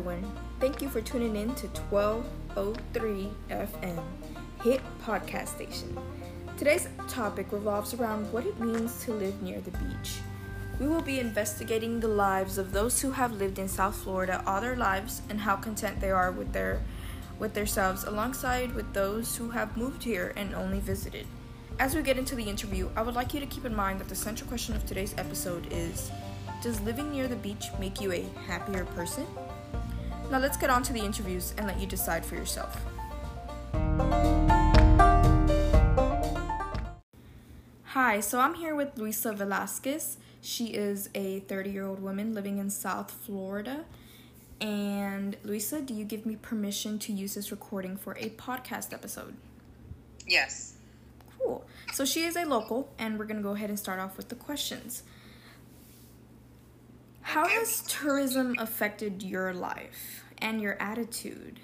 everyone. Thank you for tuning in to 1203 FM, Hit Podcast Station. Today's topic revolves around what it means to live near the beach. We will be investigating the lives of those who have lived in South Florida all their lives and how content they are with their with themselves alongside with those who have moved here and only visited. As we get into the interview, I would like you to keep in mind that the central question of today's episode is Does living near the beach make you a happier person? Now let's get on to the interviews and let you decide for yourself. Hi, so I'm here with Luisa Velasquez. She is a 30 year old woman living in South Florida. And Luisa, do you give me permission to use this recording for a podcast episode? Yes. Cool. So she is a local, and we're going to go ahead and start off with the questions. How has tourism affected your life and your attitude?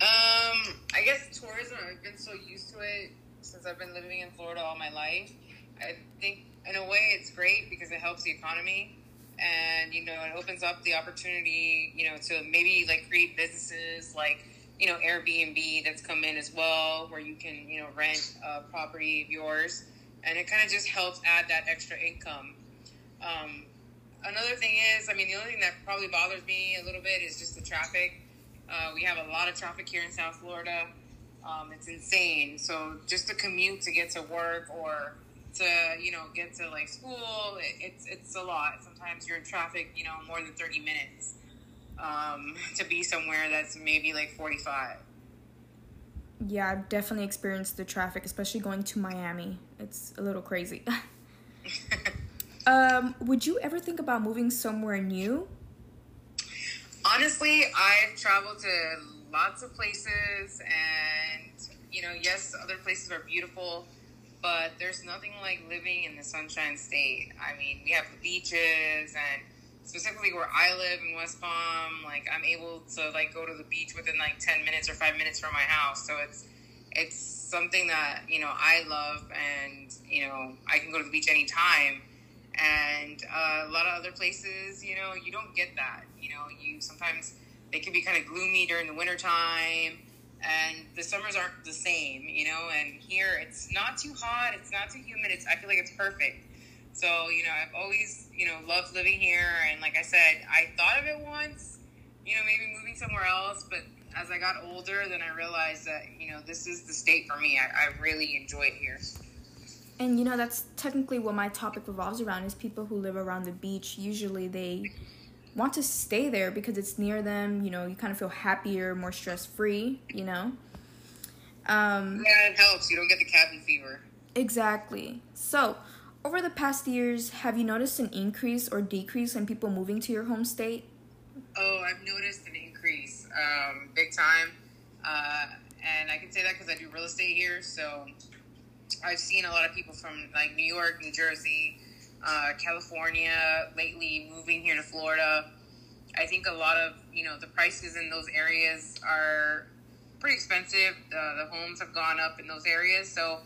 Um, I guess tourism, I've been so used to it since I've been living in Florida all my life. I think, in a way, it's great because it helps the economy. And, you know, it opens up the opportunity, you know, to maybe like create businesses like, you know, Airbnb that's come in as well, where you can, you know, rent a property of yours. And it kind of just helps add that extra income. Um, another thing is, I mean, the only thing that probably bothers me a little bit is just the traffic. Uh, we have a lot of traffic here in South Florida. Um, it's insane. So just to commute to get to work or to you know get to like school, it, it's it's a lot. Sometimes you're in traffic, you know, more than thirty minutes um, to be somewhere that's maybe like forty five. Yeah, I've definitely experienced the traffic, especially going to Miami. It's a little crazy. um, would you ever think about moving somewhere new? Honestly, I've traveled to lots of places, and you know, yes, other places are beautiful, but there's nothing like living in the Sunshine State. I mean, we have the beaches, and specifically where I live in West Palm, like I'm able to like go to the beach within like ten minutes or five minutes from my house. So it's it's something that you know I love, and you know I can go to the beach anytime and uh, a lot of other places you know you don't get that you know you sometimes they can be kind of gloomy during the wintertime and the summers aren't the same you know and here it's not too hot it's not too humid it's i feel like it's perfect. So you know i've always you know loved living here and like i said i thought of it once you know maybe moving somewhere else but as i got older then i realized that you know this is the state for me. I, I really enjoy it here And you know, that's technically what my topic revolves around is people who live around the beach. Usually they want to stay there because it's near them, you know, you kind of feel happier, more stress free, you know. Um yeah it helps you don't get the cabin fever exactly. So, over the past years, have you noticed an increase or decrease in people moving to your home state? Oh, I've noticed an increase, um, big time, uh, and I can say that because I do real estate here. So I've seen a lot of people from like New York, New Jersey, uh, California lately moving here to Florida. I think a lot of you know the prices in those areas are pretty expensive. Uh, the homes have gone up in those areas, so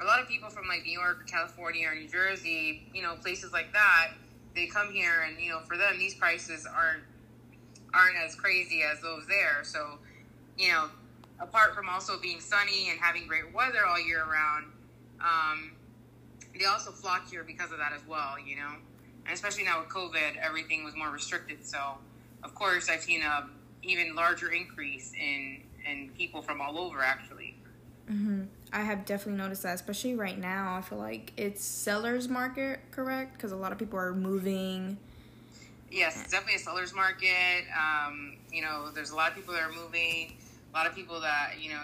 a lot of people from like New York, California, or New Jersey, you know, places like that, they come here, and you know, for them, these prices aren't aren't as crazy as those there. So, you know, apart from also being sunny and having great weather all year round, um, they also flock here because of that as well. You know, and especially now with COVID, everything was more restricted. So, of course, I've seen a even larger increase in in people from all over actually. hmm I have definitely noticed that, especially right now. I feel like it's seller's market, correct? Because a lot of people are moving. Yes, it's definitely a seller's market. Um, you know, there's a lot of people that are moving. A lot of people that you know,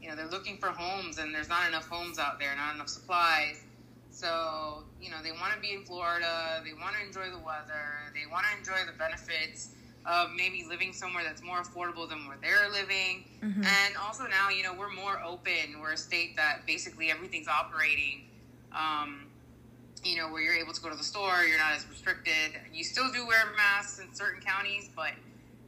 you know, they're looking for homes, and there's not enough homes out there, not enough supplies. So you know, they want to be in Florida. They want to enjoy the weather. They want to enjoy the benefits of maybe living somewhere that's more affordable than where they're living. Mhm. And also now, you know, we're more open. We're a state that basically everything's operating. Um, you know, where you're able to go to the store, you're not as restricted. You still do wear masks in certain counties, but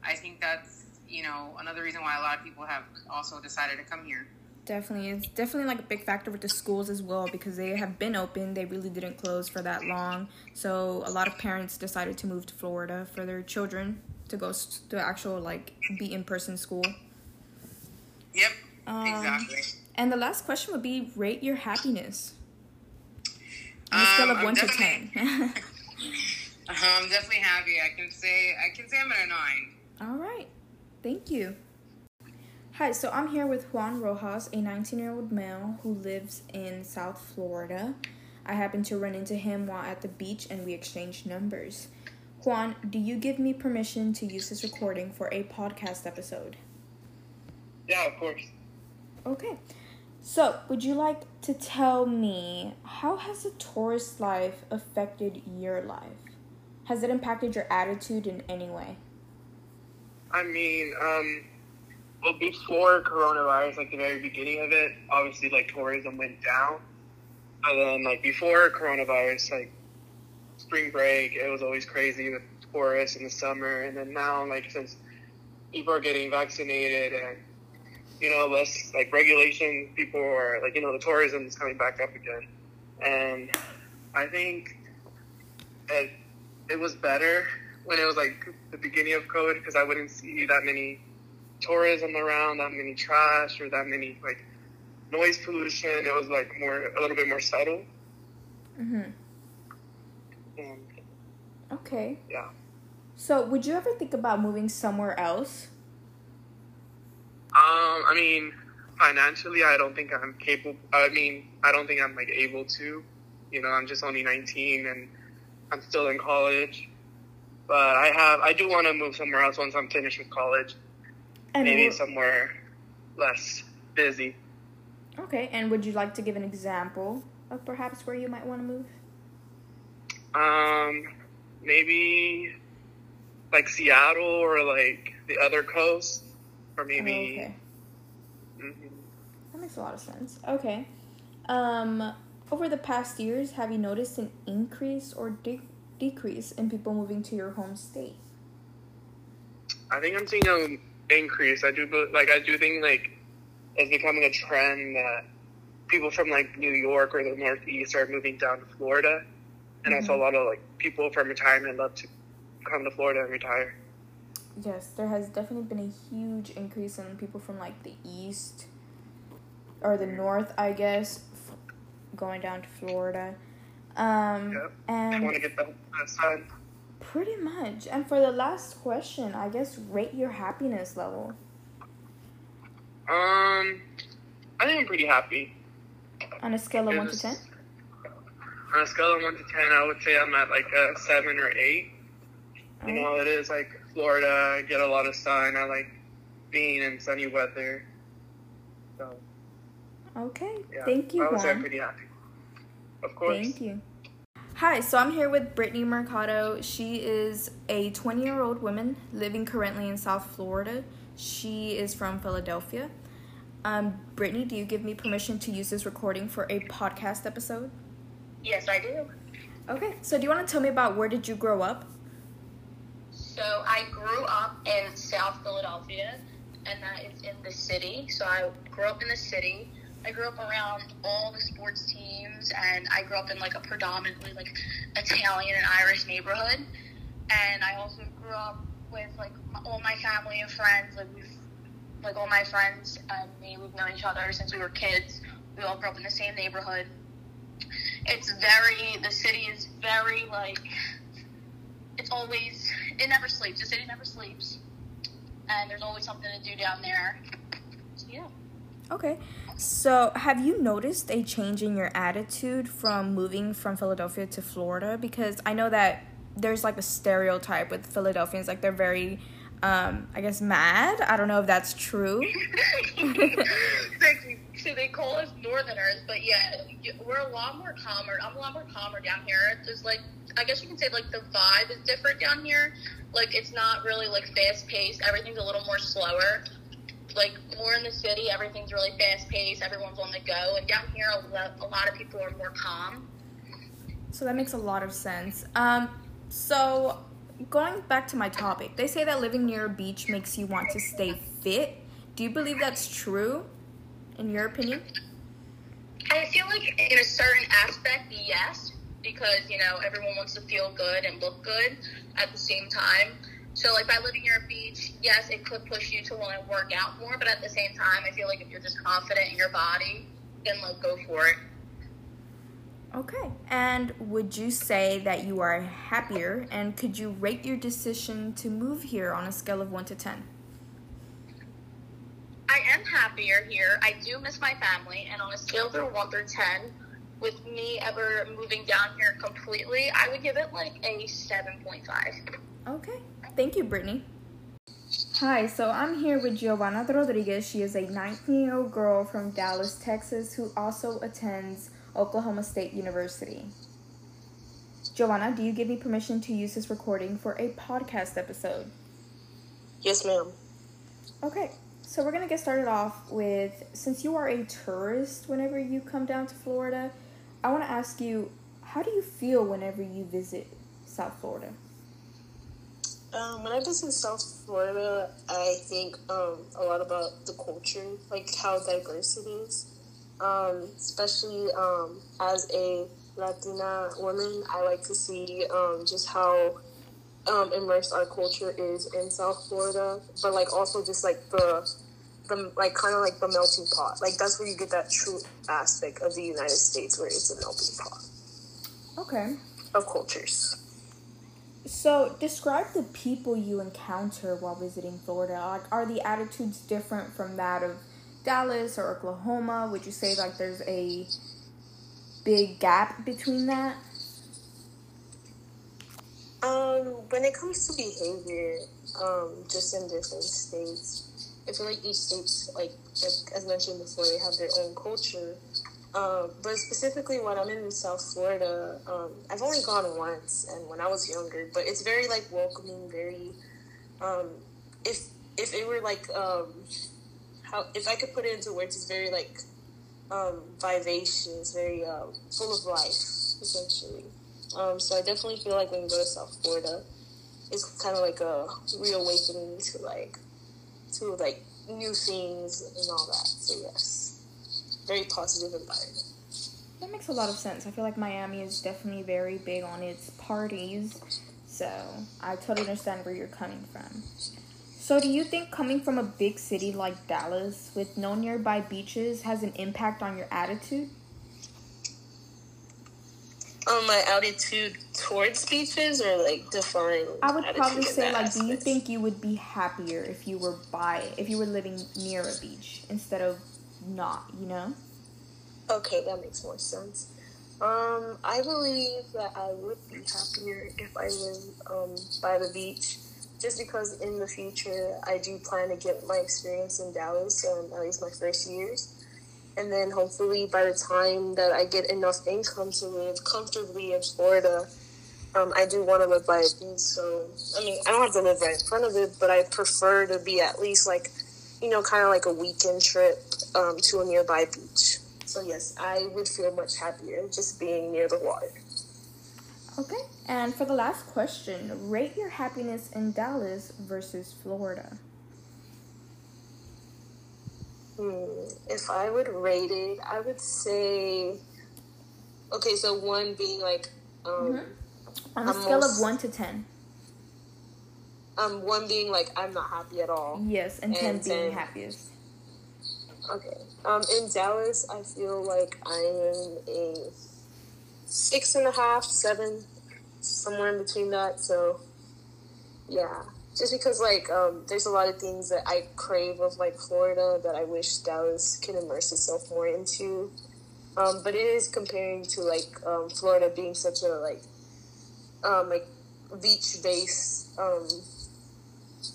I think that's, you know, another reason why a lot of people have also decided to come here. Definitely, it's definitely like a big factor with the schools as well because they have been open. They really didn't close for that long, so a lot of parents decided to move to Florida for their children to go to actual like be in person school. Yep. Um, exactly. And the last question would be rate your happiness on a Um, scale of I'm one to ten. I'm definitely happy. I can say I can say I'm at a nine. All right. Thank you. Hi, so I'm here with Juan Rojas, a 19 year old male who lives in South Florida. I happened to run into him while at the beach and we exchanged numbers. Juan, do you give me permission to use this recording for a podcast episode? Yeah, of course. Okay. So, would you like to tell me how has the tourist life affected your life? Has it impacted your attitude in any way? I mean, um, well, before coronavirus, like the very beginning of it, obviously, like tourism went down. And then, like before coronavirus, like spring break, it was always crazy with tourists in the summer. And then now, like since people are getting vaccinated and you know less like regulation, people are like you know the tourism is coming back up again. And I think it it was better when it was like the beginning of COVID because I wouldn't see that many tourism around, that many trash, or that many like noise pollution. It was like more a little bit more subtle. And Okay. yeah, So, would you ever think about moving somewhere else? um, I mean, financially, I don't think I'm capable. I mean, I don't think I'm like able to. You know, I'm just only 19 and I'm still in college. But I have, I do want to move somewhere else once I'm finished with college. And Maybe wo- somewhere less busy. okay. And would you like to give an example of perhaps where you might want to move? Um, maybe like Seattle or like the other coast, or Oh, maybe. okay. Mhm. That makes a lot of sense. Okay. Um, over the past years, have you noticed an increase or de- decrease in people moving to your home state? I think I'm seeing an increase. I do like. I do think like it's becoming a trend that people from like New York or the Northeast are moving down to Florida, and I saw a mm-hmm. lot of like people from retirement love to come to Florida and retire. Yes, there has definitely been a huge increase in people from like the east or the north, I guess, f- going down to Florida. Um, Yep. I want and to get the the sun. pretty much. And for the last question, I guess rate your happiness level. Um, I think I'm pretty happy. On a scale of 1 to 10? On a scale of one to ten, I would say I'm at like a seven or eight. You know, it is like Florida. I get a lot of sun. I like being in sunny weather. So Okay. yeah, Thank you, I would say I'm pretty happy. Of course. Thank you. Hi, so I'm here with Brittany Mercado. She is a 20 year old woman living currently in South Florida. She is from Philadelphia. Um, Brittany, do you give me permission to use this recording for a podcast episode? Yes, I do. Okay, so do you want to tell me about where did you grow up? So I grew up in South Philadelphia, and that is in the city. So I grew up in the city. I grew up around all the sports teams, and I grew up in like a predominantly like Italian and Irish neighborhood. And I also grew up with like all my family and friends. Like we've, like all my friends and me, we've known each other since we were kids. We all grew up in the same neighborhood. It's very, the city is very like it's always it never sleeps. The city never sleeps, and there's always something to do down there. So yeah. Okay, so have you noticed a change in your attitude from moving from Philadelphia to Florida? Because I know that there's like a stereotype with Philadelphians, like they're very, um, I guess, mad. I don't know if that's true. So they call us Northerners, but yeah, we're a lot more calmer. I'm a lot more calmer down here. There's like, I guess you can say like the vibe is different down here. Like it's not really like fast paced. Everything's a little more slower. Like more in the city, everything's really fast paced. Everyone's on the go, and down here, a lot, a lot of people are more calm. So that makes a lot of sense. Um, so going back to my topic, they say that living near a beach makes you want to stay fit. Do you believe that's true? In your opinion? I feel like in a certain aspect, yes, because you know everyone wants to feel good and look good at the same time. So, like by living near a beach, yes, it could push you to want to work out more, but at the same time, I feel like if you're just confident in your body, then like go for it. Okay. And would you say that you are happier? And could you rate your decision to move here on a scale of 1 to 10? I am happier here. I do miss my family, and on a scale of 1 through 10, with me ever moving down here completely, I would give it like a 7.5. Okay. Thank you, Brittany. Hi, so I'm here with Giovanna Rodriguez. She is a 19 year old girl from Dallas, Texas, who also attends Oklahoma State University. Giovanna, do you give me permission to use this recording for a podcast episode? Yes, ma'am. Okay, so we're gonna get started off with since you are a tourist whenever you come down to Florida, I want to ask you, how do you feel whenever you visit South Florida? Um, when I visit South Florida, I think um, a lot about the culture, like how diverse it is. Um, especially um, as a Latina woman, I like to see um, just how um, immersed our culture is in South Florida, but like also just like the the like kind of like the melting pot. Like that's where you get that true aspect of the United States, where it's a melting pot Okay. of cultures. So, describe the people you encounter while visiting Florida. Like, are the attitudes different from that of Dallas or Oklahoma? Would you say like there's a big gap between that? Um, when it comes to behavior, um, just in different states, I feel like each state's like, like as mentioned before, they have their own culture. Um, but specifically when I'm in South Florida, um, I've only gone once, and when I was younger. But it's very like welcoming, very. Um, if if it were like um, how if I could put it into words, it's very like um, vivacious, very um, full of life, essentially. So I definitely feel like when you go to South Florida, it's kind of like a reawakening to like to like new things and all that. So yes, very positive environment. That makes a lot of sense. I feel like Miami is definitely very big on its parties, so I totally understand where you're coming from. So, do you think coming from a big city like Dallas with no nearby beaches has an impact on your attitude? On my attitude towards beaches, or like define. I would probably say like do you think you would be happier if you were by if you were living near a beach instead of not, you know? Okay, that makes more sense. Um, I believe that I would be happier if I lived um, by the beach, just because in the future I do plan to get my experience in Dallas, um, at least my first years. And then hopefully by the time that I get enough income to live comfortably in Florida, um, I do want to live by a beach. So, I mean, I don't have to live right in front of it, but I prefer to be at least like, you know, kind of like a weekend trip um, to a nearby beach. So, yes, I would feel much happier just being near the water. Okay. And for the last question, rate your happiness in Dallas versus Florida. Hmm. If I would rate it, I would say, okay, so one being like, um, Mhm. On a scale of 1 to 10. Um, one being like I'm not happy at all. Yes, and 10 being 10. happiest. Okay. Um, in Dallas, I feel like I am a six and a half, seven, somewhere in between that. So, yeah, just because like um, there's a lot of things that I crave of like Florida that I wish Dallas can immerse itself more into. Um, but it is comparing to like um, Florida being such a like um, like beach based um,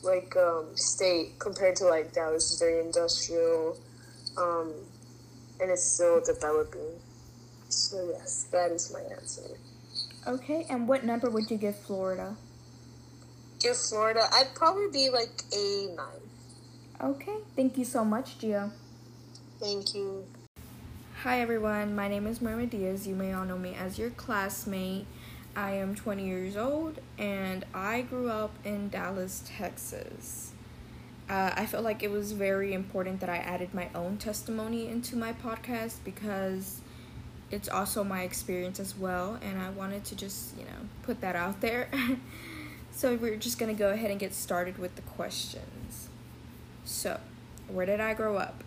like um, state compared to like Dallas is very industrial, um, and it's still developing. So yes, that is my answer. Okay, and what number would you give Florida? Give Florida, I'd probably be like a nine. Okay, thank you so much, Gio. Thank you. Hi everyone, my name is Myrma Diaz. You may all know me as your classmate. I am 20 years old and I grew up in Dallas, Texas. Uh, I felt like it was very important that I added my own testimony into my podcast because it's also my experience as well, and I wanted to just, you know, put that out there. So we're just gonna go ahead and get started with the questions. So, where did I grow up?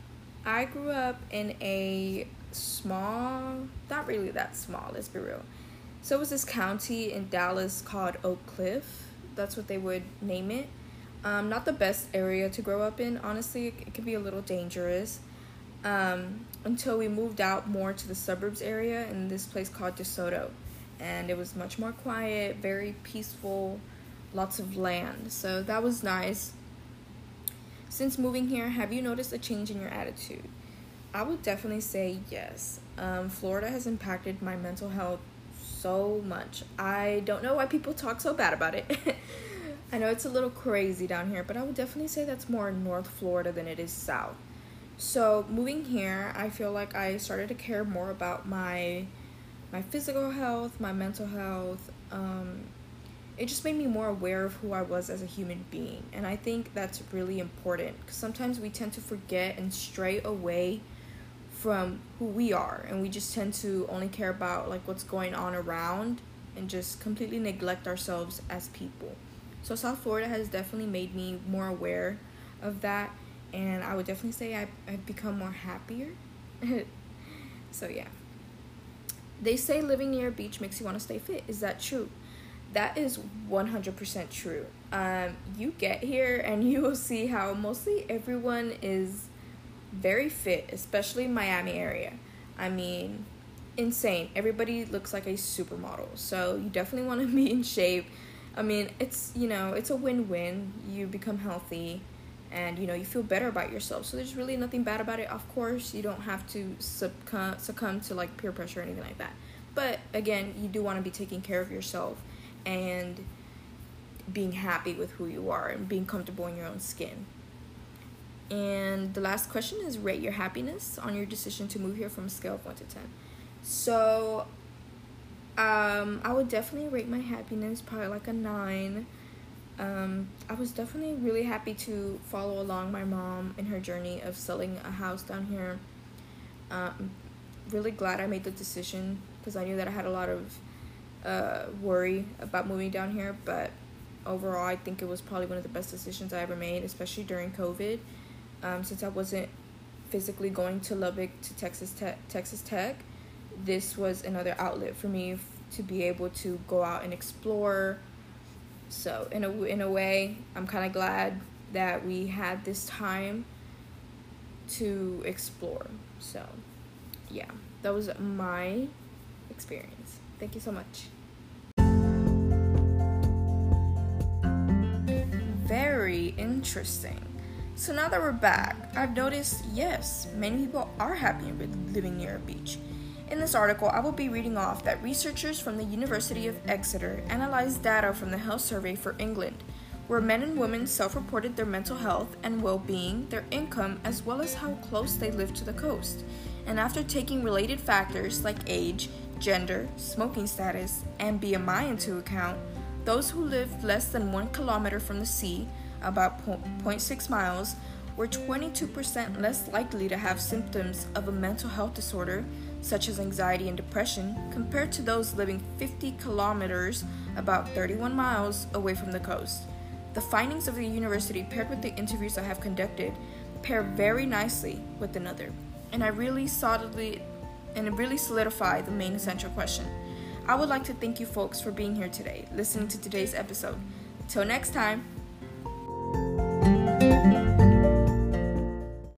I grew up in a small, not really that small, let's be real. So was this county in Dallas called Oak Cliff. That's what they would name it. Um, not the best area to grow up in, honestly. It, it can be a little dangerous. Um, until we moved out more to the suburbs area in this place called DeSoto. And it was much more quiet, very peaceful, lots of land. So that was nice. Since moving here, have you noticed a change in your attitude? I would definitely say yes. Um, Florida has impacted my mental health so much. I don't know why people talk so bad about it. I know it's a little crazy down here, but I would definitely say that's more North Florida than it is South. So moving here, I feel like I started to care more about my my physical health, my mental health. Um, it just made me more aware of who I was as a human being, and I think that's really important because sometimes we tend to forget and stray away from who we are, and we just tend to only care about like what's going on around and just completely neglect ourselves as people. So South Florida has definitely made me more aware of that and I would definitely say I've, I've become more happier. so, yeah. They say living near a beach makes you want to stay fit. Is that true? That is 100% true. Um, you get here and you will see how mostly everyone is very fit, especially Miami area. I mean, insane. Everybody looks like a supermodel. So, you definitely want to be in shape. I mean, it's, you know, it's a win-win. You become healthy and you know you feel better about yourself so there's really nothing bad about it of course you don't have to succumb, succumb to like peer pressure or anything like that but again you do want to be taking care of yourself and being happy with who you are and being comfortable in your own skin and the last question is rate your happiness on your decision to move here from a scale of 1 to 10 so um, i would definitely rate my happiness probably like a 9 um, I was definitely really happy to follow along my mom in her journey of selling a house down here. Um, really glad I made the decision because I knew that I had a lot of uh, worry about moving down here, but overall, I think it was probably one of the best decisions I ever made, especially during COVID, um, since I wasn't physically going to Lubbock to Texas Tech. Texas Tech, this was another outlet for me to be able to go out and explore so in a in a way, I'm kind of glad that we had this time to explore. So, yeah, that was my experience. Thank you so much. Very interesting. So now that we're back, I've noticed yes, many people are happy with living near a beach. In this article, I will be reading off that researchers from the University of Exeter analyzed data from the Health Survey for England, where men and women self reported their mental health and well being, their income, as well as how close they lived to the coast. And after taking related factors like age, gender, smoking status, and BMI into account, those who lived less than one kilometer from the sea, about 0.6 miles, were 22% less likely to have symptoms of a mental health disorder such as anxiety and depression, compared to those living 50 kilometers, about 31 miles, away from the coast. The findings of the university, paired with the interviews I have conducted, pair very nicely with another, and I really solidly and really solidify the main essential question. I would like to thank you folks for being here today, listening to today's episode. Till next time.